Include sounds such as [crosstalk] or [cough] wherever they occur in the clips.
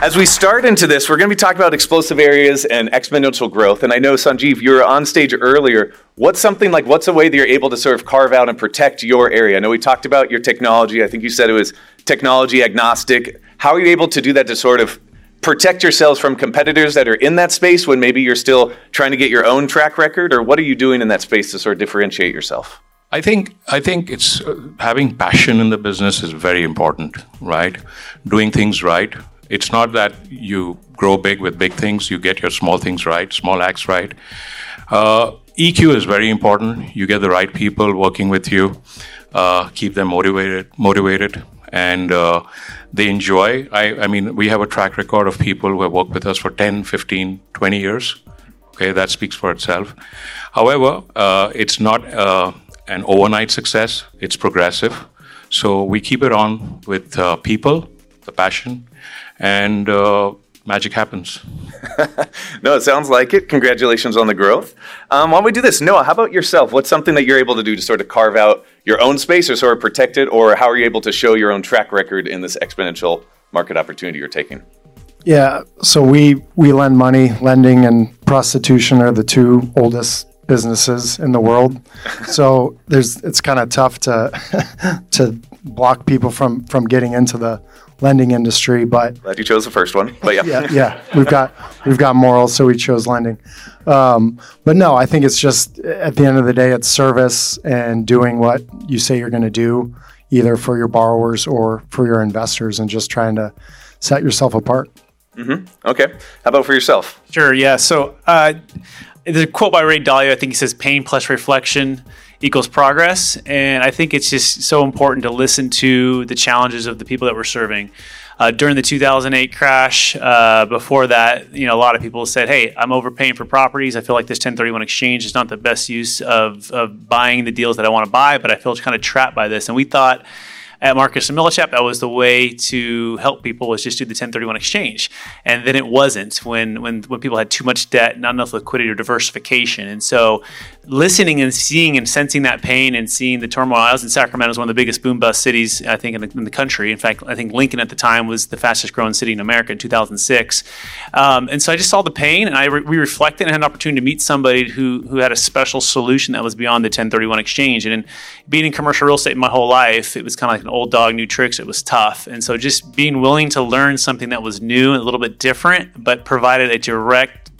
As we start into this, we're going to be talking about explosive areas and exponential growth. And I know, Sanjeev, you were on stage earlier. What's something like, what's a way that you're able to sort of carve out and protect your area? I know we talked about your technology. I think you said it was technology agnostic. How are you able to do that to sort of protect yourselves from competitors that are in that space when maybe you're still trying to get your own track record? Or what are you doing in that space to sort of differentiate yourself? I think I think it's uh, having passion in the business is very important, right? Doing things right. It's not that you grow big with big things. You get your small things right, small acts right. Uh, EQ is very important. You get the right people working with you, uh, keep them motivated, motivated, and uh, they enjoy. I, I mean, we have a track record of people who have worked with us for 10, 15, 20 years. Okay, that speaks for itself. However, uh, it's not uh, an overnight success, it's progressive. So we keep it on with uh, people, the passion, and uh, magic happens. [laughs] no, it sounds like it. Congratulations on the growth. Um, why don't we do this? Noah, how about yourself? What's something that you're able to do to sort of carve out your own space or sort of protect it? Or how are you able to show your own track record in this exponential market opportunity you're taking? Yeah, so we we lend money. Lending and prostitution are the two oldest businesses in the world. [laughs] So there's it's kind of tough to [laughs] to block people from from getting into the lending industry. But glad you chose the first one. But yeah, yeah, yeah, we've got we've got morals, so we chose lending. Um, but no, I think it's just at the end of the day, it's service and doing what you say you're going to do, either for your borrowers or for your investors, and just trying to set yourself apart. Mm-hmm. Okay. How about for yourself? Sure. Yeah. So uh, there's a quote by Ray Dalio. I think he says, "Pain plus reflection equals progress." And I think it's just so important to listen to the challenges of the people that we're serving. Uh, during the 2008 crash, uh, before that, you know, a lot of people said, "Hey, I'm overpaying for properties. I feel like this 1031 exchange is not the best use of, of buying the deals that I want to buy, but I feel kind of trapped by this." And we thought at Marcus and Millichap, that was the way to help people was just do the 1031 exchange. And then it wasn't when when when people had too much debt, not enough liquidity or diversification. And so listening and seeing and sensing that pain and seeing the turmoil. I was in Sacramento, is one of the biggest boom bust cities I think in the, in the, country. In fact, I think Lincoln at the time was the fastest growing city in America in 2006. Um, and so I just saw the pain, and I re- we reflected and had an opportunity to meet somebody who who had a special solution that was beyond the 1031 exchange. And in being in commercial real estate my whole life, it was kind of like an old dog, new tricks. It was tough, and so just being willing to learn something that was new and a little bit different, but provided a direct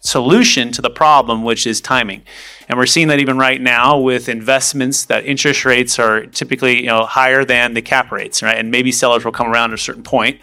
solution to the problem, which is timing. And we're seeing that even right now with investments that interest rates are typically you know higher than the cap rates, right? And maybe sellers will come around at a certain point.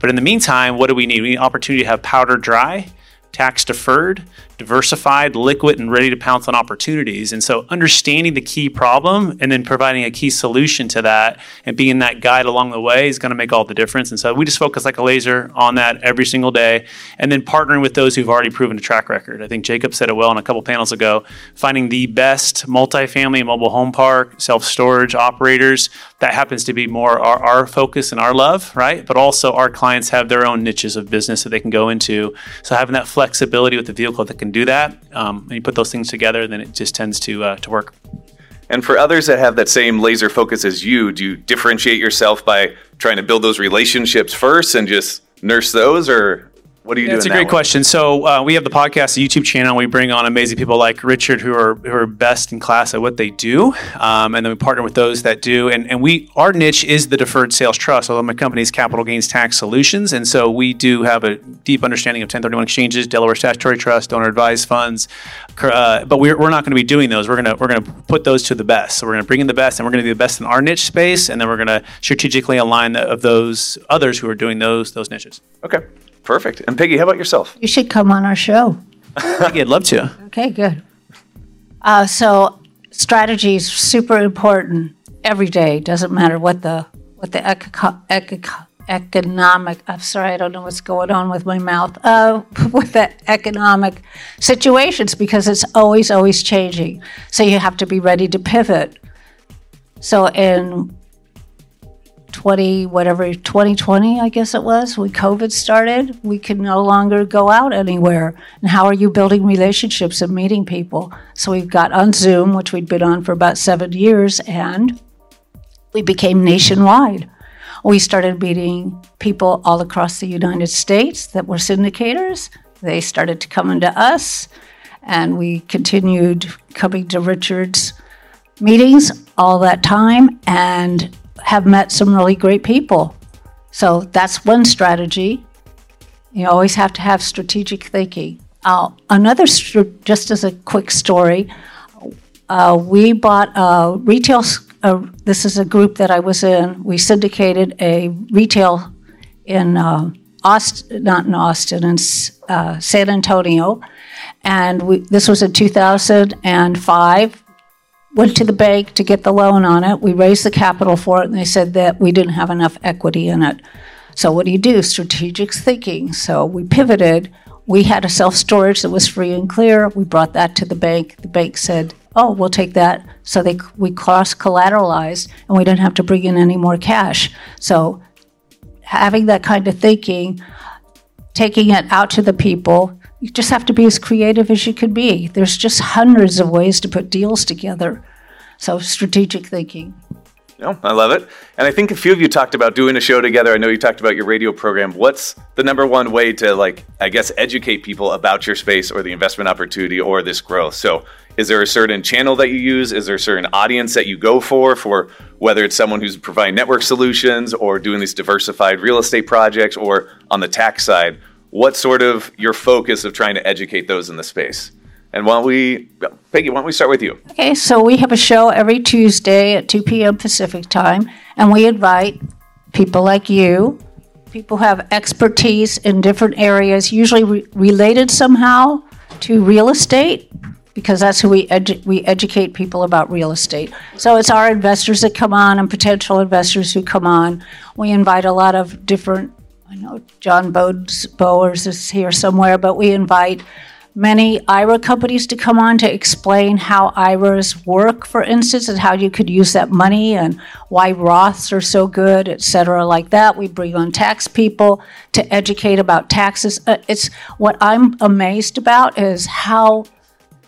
But in the meantime, what do we need? We need opportunity to have powder dry, tax deferred, diversified, liquid, and ready to pounce on opportunities. And so, understanding the key problem and then providing a key solution to that and being that guide along the way is going to make all the difference. And so, we just focus like a laser on that every single day and then partnering with those who've already proven a track record. I think Jacob said it well in a couple panels ago finding the best multifamily and mobile home park, self storage operators. That happens to be more our, our focus and our love, right? But also, our clients have their own niches of business that they can go into. So, having that flexibility with the vehicle that can do that, um, and you put those things together, then it just tends to uh, to work. And for others that have that same laser focus as you, do you differentiate yourself by trying to build those relationships first and just nurse those, or what do you yeah, do? That's a great question. So uh, we have the podcast, the YouTube channel. We bring on amazing people like Richard, who are who are best in class at what they do, um, and then we partner with those that do. And and we our niche is the deferred sales trust. Although my company is Capital Gains Tax Solutions, and so we do have a deep understanding of 1031 exchanges, Delaware statutory trust, donor advised funds. Uh, but we're, we're not going to be doing those. We're gonna we're gonna put those to the best. So we're gonna bring in the best, and we're gonna be the best in our niche space, and then we're gonna strategically align the, of those others who are doing those those niches. Okay. Perfect. And Peggy, how about yourself? You should come on our show. Peggy, I'd love to. [laughs] Okay, good. Uh, so strategy is super important every day. Doesn't matter what the what the eco- eco- economic. I'm sorry, I don't know what's going on with my mouth. Uh, [laughs] with the economic situations, because it's always always changing. So you have to be ready to pivot. So in 20 whatever 2020 i guess it was when covid started we could no longer go out anywhere. And how are you building relationships and meeting people? So we've got on zoom which we'd been on for about seven years and we became nationwide. We started meeting people all across the United States that were syndicators. They started to come into us, and we continued coming to Richard's meetings all that time and have met some really great people. So that's one strategy. You always have to have strategic thinking. Uh, another, str- just as a quick story, uh, we bought a retail. Uh, this is a group that I was in. We syndicated a retail in uh, Austin, not in Austin, in uh, San Antonio, and we, this was in 2005 went to the bank to get the loan on it. We raised the capital for it, and they said that we didn't have enough equity in it. So, what do you do? Strategic thinking. So, we pivoted. We had a self storage that was free and clear. We brought that to the bank. The bank said, "Oh, we'll take that." So they we cross collateralized, and we didn't have to bring in any more cash. So, having that kind of thinking, taking it out to the people, you just have to be as creative as you can be. There's just hundreds of ways to put deals together. So, strategic thinking. No, I love it. And I think a few of you talked about doing a show together. I know you talked about your radio program. What's the number one way to, like, I guess, educate people about your space or the investment opportunity or this growth? So, is there a certain channel that you use? Is there a certain audience that you go for, for whether it's someone who's providing network solutions or doing these diversified real estate projects or on the tax side? What's sort of your focus of trying to educate those in the space? And why don't we, Peggy, why don't we start with you? Okay, so we have a show every Tuesday at 2 p.m. Pacific time, and we invite people like you, people who have expertise in different areas, usually re- related somehow to real estate, because that's who we edu- we educate people about real estate. So it's our investors that come on and potential investors who come on. We invite a lot of different. I know John Bowers is here somewhere, but we invite many IRA companies to come on to explain how IRAs work, for instance, and how you could use that money and why Roths are so good, et cetera, like that. We bring on tax people to educate about taxes. Uh, it's what I'm amazed about is how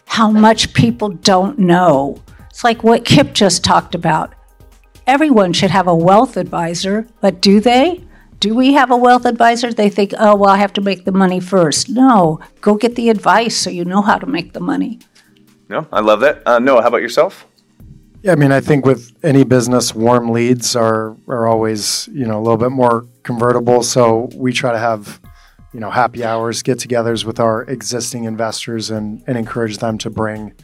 how much people don't know. It's like what Kip just talked about. Everyone should have a wealth advisor, but do they? Do we have a wealth advisor? They think, oh, well, I have to make the money first. No, go get the advice so you know how to make the money. No, I love that. Uh, Noah, how about yourself? Yeah, I mean, I think with any business, warm leads are are always you know a little bit more convertible. So we try to have you know happy hours, get-togethers with our existing investors, and and encourage them to bring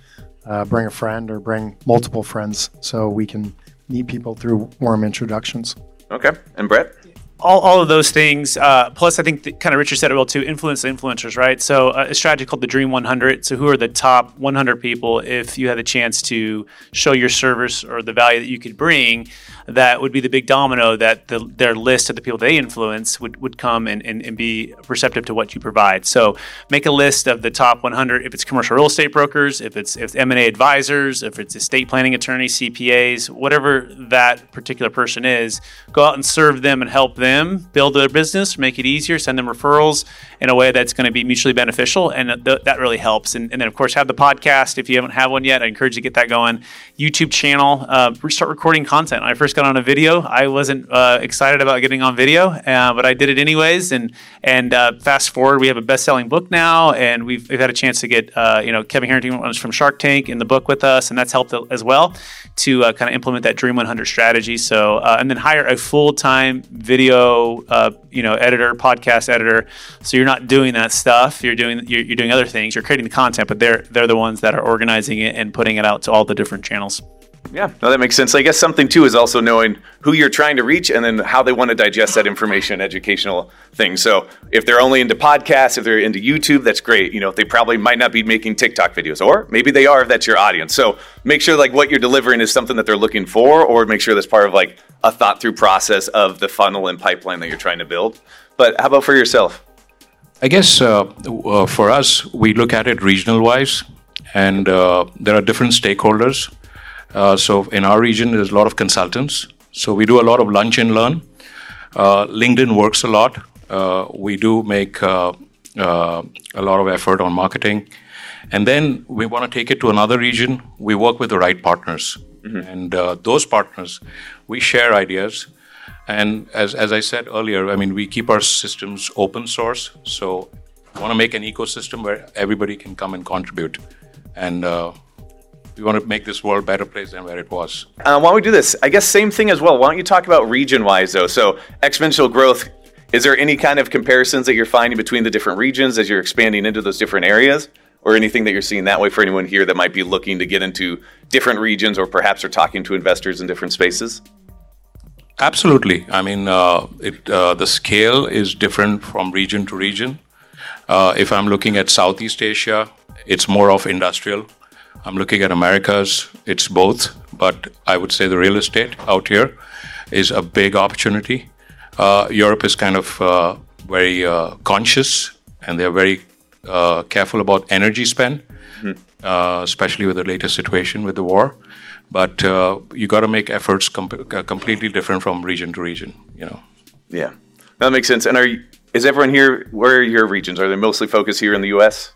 uh, bring a friend or bring multiple friends, so we can meet people through warm introductions. Okay, and Brett all, all of those things. Uh, plus, I think kind of Richard said it well too. Influence influencers, right? So uh, a strategy called the Dream 100. So who are the top 100 people? If you had the chance to show your service or the value that you could bring, that would be the big domino that the, their list of the people they influence would, would come and, and, and be receptive to what you provide. So make a list of the top 100. If it's commercial real estate brokers, if it's if M&A advisors, if it's estate planning attorneys, CPAs, whatever that particular person is, go out and serve them and help them build their business, make it easier, send them referrals in a way that's going to be mutually beneficial. And th- that really helps. And, and, then, of course, have the podcast. If you haven't had one yet, I encourage you to get that going. YouTube channel, uh, start recording content. I first got on a video, I wasn't uh, excited about getting on video, uh, but I did it anyways. And and uh, fast forward, we have a best selling book now, and we've, we've had a chance to get, uh, you know, Kevin Harrington was from Shark Tank in the book with us, and that's helped as well to uh, kind of implement that Dream 100 strategy. So, and then hire a full time video you know editor, podcast editor. So you're not doing that stuff. You're doing you're, you're doing other things. You're creating the content, but they're they're the ones that are organizing it and putting it out to all the different channels. Yeah, no, that makes sense. I guess something too is also knowing who you're trying to reach and then how they want to digest that information, educational thing. So if they're only into podcasts, if they're into YouTube, that's great. You know, they probably might not be making TikTok videos, or maybe they are if that's your audience. So make sure like what you're delivering is something that they're looking for, or make sure that's part of like a thought through process of the funnel and pipeline that you're trying to build. But how about for yourself? I guess uh, uh, for us, we look at it regional wise, and uh, there are different stakeholders uh, so in our region, there's a lot of consultants. So we do a lot of lunch and learn. Uh, LinkedIn works a lot. Uh, we do make uh, uh, a lot of effort on marketing. And then we want to take it to another region. We work with the right partners. Mm-hmm. And uh, those partners, we share ideas. And as, as I said earlier, I mean, we keep our systems open source. So we want to make an ecosystem where everybody can come and contribute. And uh, we want to make this world a better place than where it was. Uh, why don't we do this? I guess same thing as well. Why don't you talk about region-wise though? So exponential growth. Is there any kind of comparisons that you're finding between the different regions as you're expanding into those different areas, or anything that you're seeing that way for anyone here that might be looking to get into different regions, or perhaps are talking to investors in different spaces? Absolutely. I mean, uh, it, uh, the scale is different from region to region. Uh, if I'm looking at Southeast Asia, it's more of industrial. I'm looking at Americas, it's both, but I would say the real estate out here is a big opportunity. Uh, Europe is kind of uh, very uh, conscious and they're very uh, careful about energy spend, uh, especially with the latest situation with the war. But uh, you got to make efforts com- completely different from region to region. You know. Yeah, that makes sense. And are you, is everyone here? Where are your regions? Are they mostly focused here in the U.S.?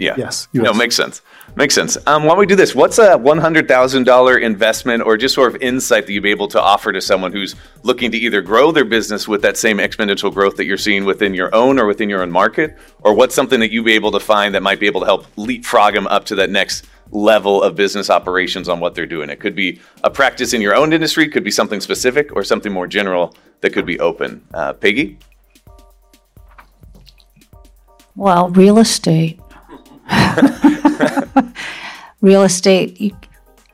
Yeah. Yes, No, makes sense. Makes sense. Um, why don't we do this? What's a one hundred thousand dollar investment, or just sort of insight that you'd be able to offer to someone who's looking to either grow their business with that same exponential growth that you're seeing within your own or within your own market, or what's something that you'd be able to find that might be able to help leapfrog them up to that next level of business operations on what they're doing? It could be a practice in your own industry, could be something specific, or something more general that could be open. Uh, Peggy. Well, real estate. [laughs] real estate. You,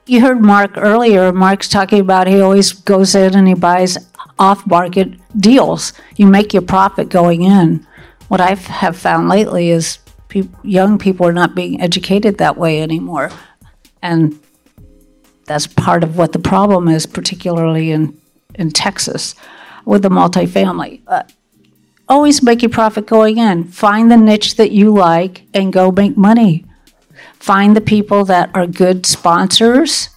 you heard Mark earlier. Mark's talking about he always goes in and he buys off market deals. You make your profit going in. What I have found lately is peop young people are not being educated that way anymore. And that's part of what the problem is, particularly in, in Texas with the multifamily. Uh, always make your profit going in. Find the niche that you like and go make money. Find the people that are good sponsors.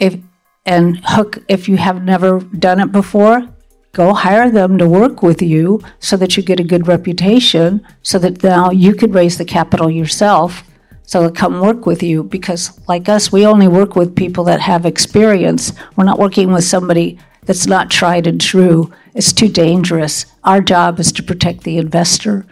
If and hook if you have never done it before, go hire them to work with you so that you get a good reputation so that now you could raise the capital yourself so they come work with you because like us we only work with people that have experience we're not working with somebody that's not tried and true it's too dangerous. Our job is to protect the investor.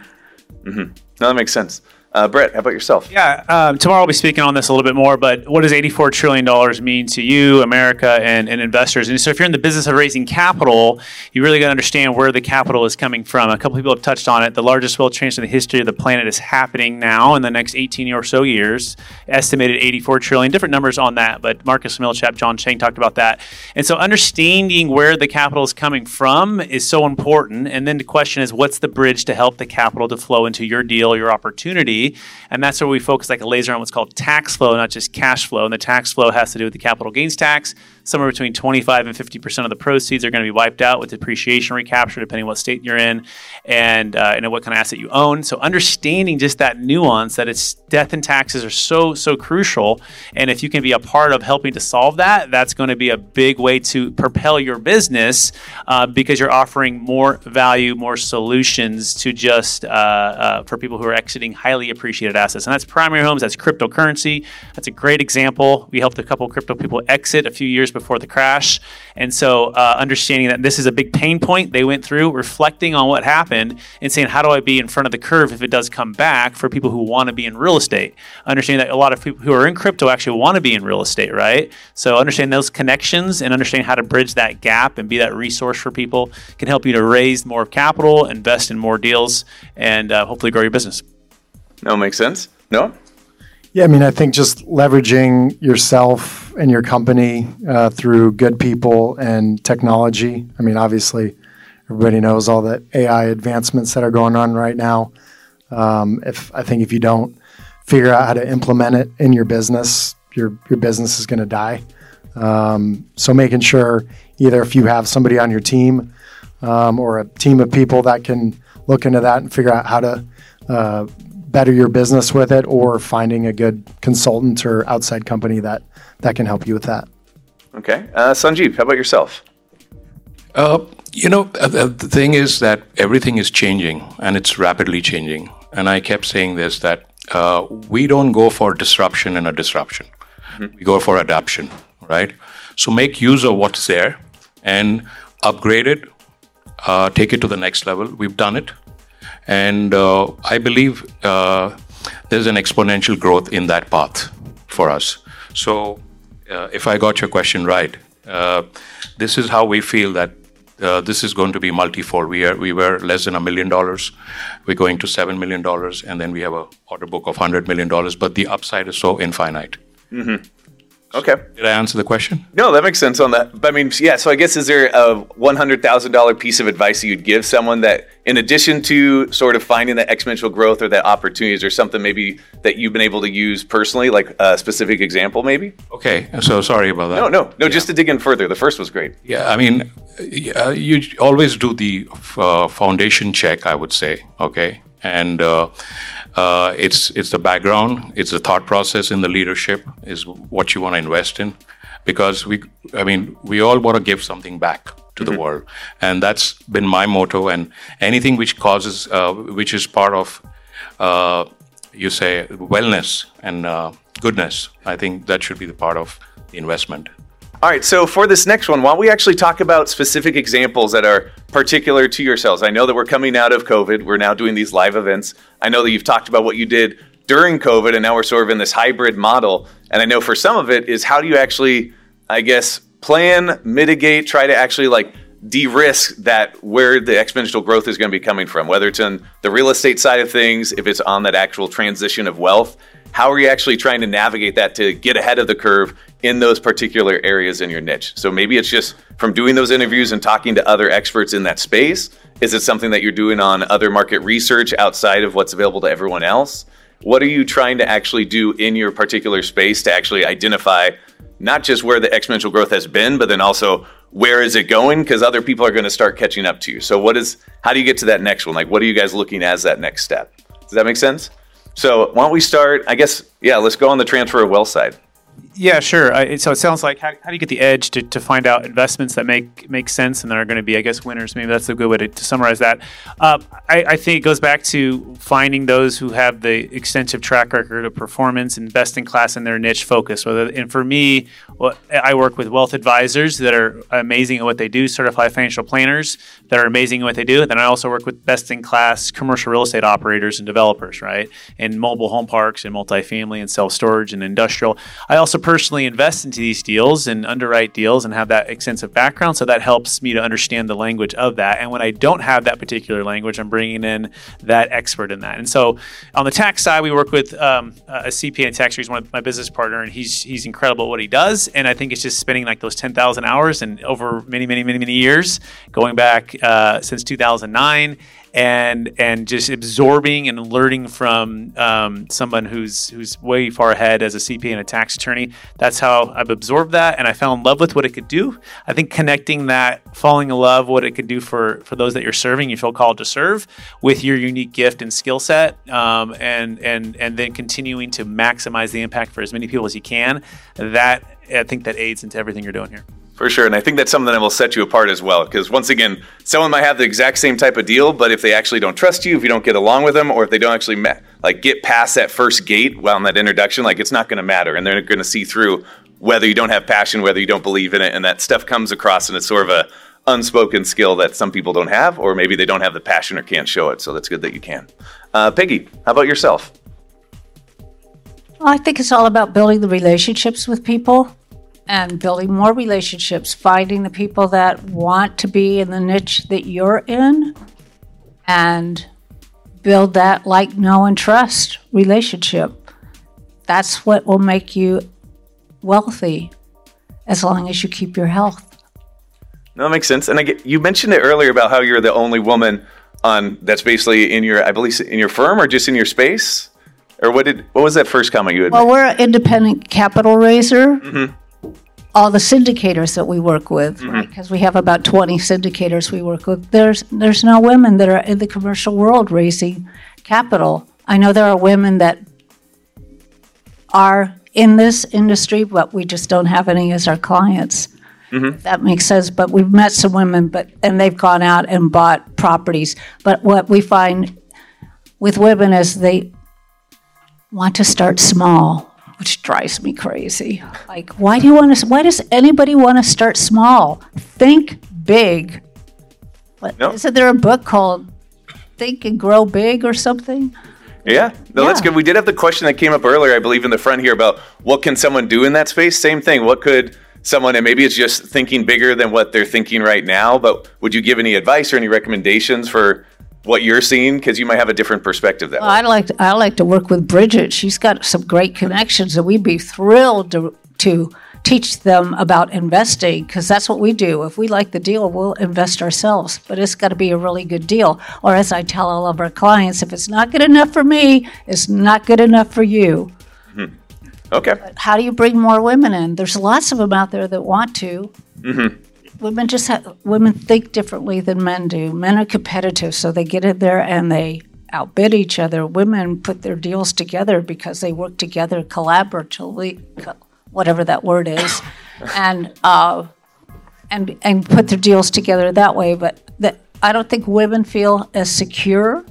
Mm-hmm. No, that makes sense. Uh, Brett, how about yourself? Yeah, um, tomorrow I'll be speaking on this a little bit more, but what does $84 trillion mean to you, America, and, and investors? And so, if you're in the business of raising capital, you really got to understand where the capital is coming from. A couple people have touched on it. The largest wealth transfer in the history of the planet is happening now in the next 18 or so years, estimated 84 trillion. Different numbers on that, but Marcus Millichap, John Chang talked about that. And so, understanding where the capital is coming from is so important. And then the question is, what's the bridge to help the capital to flow into your deal, your opportunity? And that's where we focus like a laser on what's called tax flow, not just cash flow. And the tax flow has to do with the capital gains tax. Somewhere between 25 and 50% of the proceeds are going to be wiped out with depreciation recapture, depending what state you're in and, uh, and what kind of asset you own. So understanding just that nuance that it's death and taxes are so, so crucial. And if you can be a part of helping to solve that, that's going to be a big way to propel your business uh, because you're offering more value, more solutions to just uh, uh, for people who are exiting highly appreciated assets. And that's primary homes, that's cryptocurrency. That's a great example. We helped a couple crypto people exit a few years before the crash. And so uh, understanding that this is a big pain point they went through, reflecting on what happened and saying, how do I be in front of the curve if it does come back for people who want to be in real estate? Understanding that a lot of people who are in crypto actually want to be in real estate, right? So understanding those connections and understanding how to bridge that gap and be that resource for people can help you to raise more capital, invest in more deals, and uh, hopefully grow your business. No, makes sense. Noah? Yeah, I mean, I think just leveraging yourself and your company uh, through good people and technology. I mean, obviously, everybody knows all the AI advancements that are going on right now. Um, if I think if you don't figure out how to implement it in your business, your your business is going to die. Um, so making sure either if you have somebody on your team um, or a team of people that can look into that and figure out how to uh, better your business with it, or finding a good consultant or outside company that that can help you with that. Okay. Uh, Sanjeev, how about yourself? Uh, you know, uh, the the thing is that everything is changing and it's rapidly changing. And I kept saying this that uh, we don't go for disruption and a disruption. We go for adaption, right? So make use of what's there and upgrade it, uh, take it to the next level. We've done it. And uh, I believe uh, there's an exponential growth in that path for us. So, uh, if I got your question right, uh, this is how we feel that uh, this is going to be multifold. We are we were less than a million dollars. We're going to seven million dollars, and then we have a order book of hundred million dollars. But the upside is so infinite. Okay. Did I answer the question? No, that makes sense on that. But I mean, yeah. So I guess is there a one hundred thousand dollar piece of advice that you'd give someone that, in addition to sort of finding that exponential growth or that opportunities, or something maybe that you've been able to use personally, like a specific example, maybe? Okay. So sorry about that. No, no, no. Just to dig in further, the first was great. Yeah, I mean, uh, you always do the uh, foundation check, I would say. Okay, and uh, uh, it's it's the background, it's the thought process in the leadership is what you want to invest in, because we, I mean, we all want to give something back to the world, and that's been my motto. And anything which causes, uh, which is part of, uh, you say, wellness and uh, goodness, I think that should be the part of the investment. All right, so for this next one, don't we actually talk about specific examples that are particular to yourselves? I know that we're coming out of COVID. We're now doing these live events. I know that you've talked about what you did during COVID, and now we're sort of in this hybrid model. And I know for some of it is how do you actually, I guess, plan, mitigate, try to actually like de-risk that where the exponential growth is going to be coming from, whether it's on the real estate side of things, if it's on that actual transition of wealth. How are you actually trying to navigate that to get ahead of the curve in those particular areas in your niche? So maybe it's just from doing those interviews and talking to other experts in that space. Is it something that you're doing on other market research outside of what's available to everyone else? What are you trying to actually do in your particular space to actually identify not just where the exponential growth has been, but then also where is it going? Because other people are going to start catching up to you. So what is how do you get to that next one? Like what are you guys looking as that next step? Does that make sense? So why don't we start? I guess yeah. Let's go on the transfer of wealth side. Yeah, sure. I, so it sounds like how, how do you get the edge to, to find out investments that make make sense and that are going to be, I guess, winners? Maybe that's a good way to, to summarize that. Uh, I, I think it goes back to finding those who have the extensive track record of performance and best in class in their niche focus. Whether and for me, well, I work with wealth advisors that are amazing at what they do, certified financial planners that are amazing at what they do, and then I also work with best in class commercial real estate operators and developers, right, and mobile home parks and multifamily and self storage and industrial. I also personally invest into these deals and underwrite deals and have that extensive background. So that helps me to understand the language of that. And when I don't have that particular language, I'm bringing in that expert in that. And so on the tax side, we work with um, a CPA and tax. He's one of my business partner, and he's he's incredible at what he does. And I think it's just spending like those 10,000 hours and over many, many, many, many years, going back uh, since 2009 and and just absorbing and learning from um, someone who's who's way far ahead as a CPA and a tax attorney. That's how I've absorbed that, and I fell in love with what it could do. I think connecting that, falling in love, what it could do for for those that you're serving, you feel called to serve with your unique gift and skill set, um, and and and then continuing to maximize the impact for as many people as you can. That I think that aids into everything you're doing here. For sure. And I think that's something that will set you apart as well. Because once again, someone might have the exact same type of deal, but if they actually don't trust you, if you don't get along with them, or if they don't actually like get past that first gate well in that introduction, like it's not going to matter. And they're going to see through whether you don't have passion, whether you don't believe in it. And that stuff comes across and it's sort of a unspoken skill that some people don't have, or maybe they don't have the passion or can't show it. So that's good that you can. Uh, Peggy, how about yourself? I think it's all about building the relationships with people and building more relationships, finding the people that want to be in the niche that you're in, and build that like, know, and trust relationship. That's what will make you wealthy as long as you keep your health. No, that makes sense. And I get, you mentioned it earlier about how you're the only woman on that's basically in your, I believe, in your firm or just in your space. Or what did what was that first comment you had? Well, we're an independent capital raiser. Mm-hmm. All the syndicators that we work with, mm-hmm. because we have about 20 syndicators we work with, there's there's no women that are in the commercial world raising capital. I know there are women that are in this industry, but we just don't have any as our clients. Mm-hmm. If that makes sense. But we've met some women, but and they've gone out and bought properties. But what we find with women is they want to start small which drives me crazy. Like, why do you want to? Why does anybody want to start small? Think big. What, No. Isn't there a book called "Think and Grow Big" or something? Yeah, no, that's good. We did have the question that came up earlier, I believe, in the front here about what can someone do in that space. Same thing. What could someone, and maybe it's just thinking bigger than what they're thinking right now, but would you give any advice or any recommendations for what you're seeing? Because you might have a different perspective that way. I like to, I like to work with Bridget. She's got some great connections, and we'd be thrilled to to teach them about investing because that's what we do. If we like the deal, we'll invest ourselves, but it's got to be a really good deal. Or as I tell all of our clients, if it's not good enough for me, it's not good enough for you. Mm-hmm. Okay. How do you bring more women in? There's lots of them out there that want to. Mm-hmm. Women just have, women think differently than men do. Men are competitive, so they get in there and they outbid each other. Women put their deals together because they work together collaboratively, whatever that word is, [coughs] and uh, and and put their deals together that way. But that I don't think women feel as secure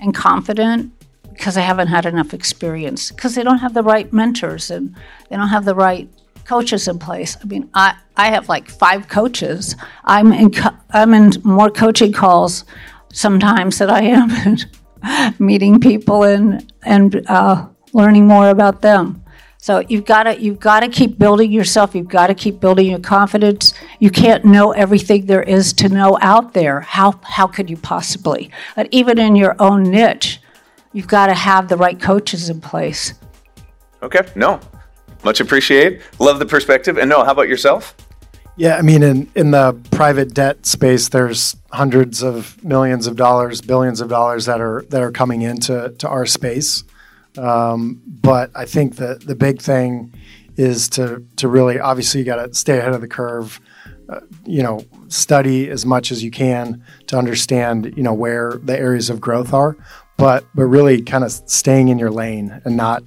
and confident because they haven't had enough experience because they don't have the right mentors and they don't have the right coaches in place. I mean, I, I have like five coaches. I'm in co- I'm in more coaching calls sometimes than I am [laughs] meeting people and and uh, learning more about them. So you've got to you've got to keep building yourself. You've got to keep building your confidence. You can't know everything there is to know out there. How how could you possibly? But even in your own niche, you've got to have the right coaches in place. Okay. No. Much appreciate. Love the perspective. And Noah, how about yourself? Yeah, I mean, in, in the private debt space, there's hundreds of millions of dollars, billions of dollars that are that are coming into to our space. Um, but I think that the big thing is to to really obviously you got to stay ahead of the curve. Uh, you know, study as much as you can to understand you know where the areas of growth are, but but really kind of staying in your lane and not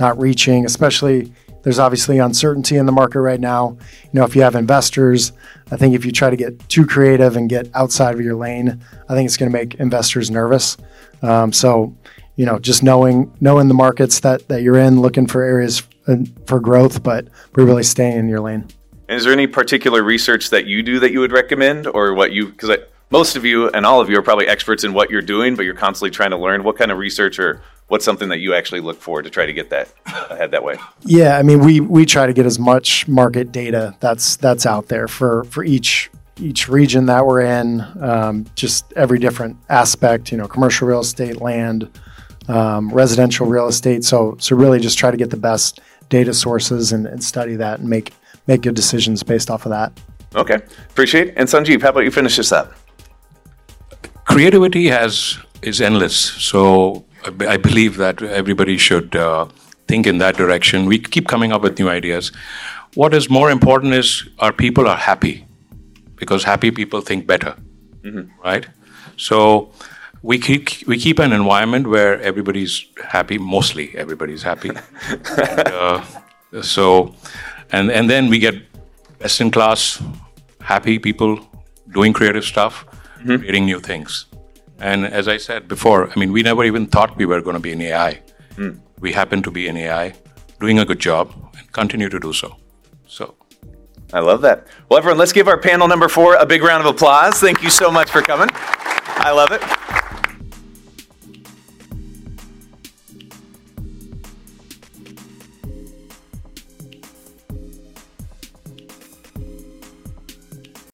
not reaching, especially there's obviously uncertainty in the market right now. You know, if you have investors, I think if you try to get too creative and get outside of your lane, I think it's going to make investors nervous. Um, so, you know, just knowing knowing the markets that that you're in, looking for areas uh, for growth, but but really staying in your lane. And is there any particular research that you do that you would recommend, or what you? Because most of you and all of you are probably experts in what you're doing, but you're constantly trying to learn. What kind of research or what's something that you actually look for to try to get that ahead that way? Yeah, I mean, we we try to get as much market data that's that's out there for for each each region that we're in, um, just every different aspect. You know, commercial real estate, land, um, residential real estate. So so really, just try to get the best data sources and, and study that and make make good decisions based off of that. Okay, appreciate. it. And Sanjeev, how about you finish this up? Creativity has is endless. So I believe that everybody should uh, think in that direction. We keep coming up with new ideas. What is more important is our people are happy, because happy people think better, right? So we keep we keep an environment where everybody's happy. Mostly everybody's happy. and, uh, so, and and then we get best in class, happy people doing creative stuff, Mm-hmm. creating new things. And as I said before, I mean, we never even thought we were going hmm. to be in AI. We happen to be in AI, doing a good job, and continue to do so. So. I love that. Well, everyone, let's give our panel number four a big round of applause. Thank you so much for coming. I love it.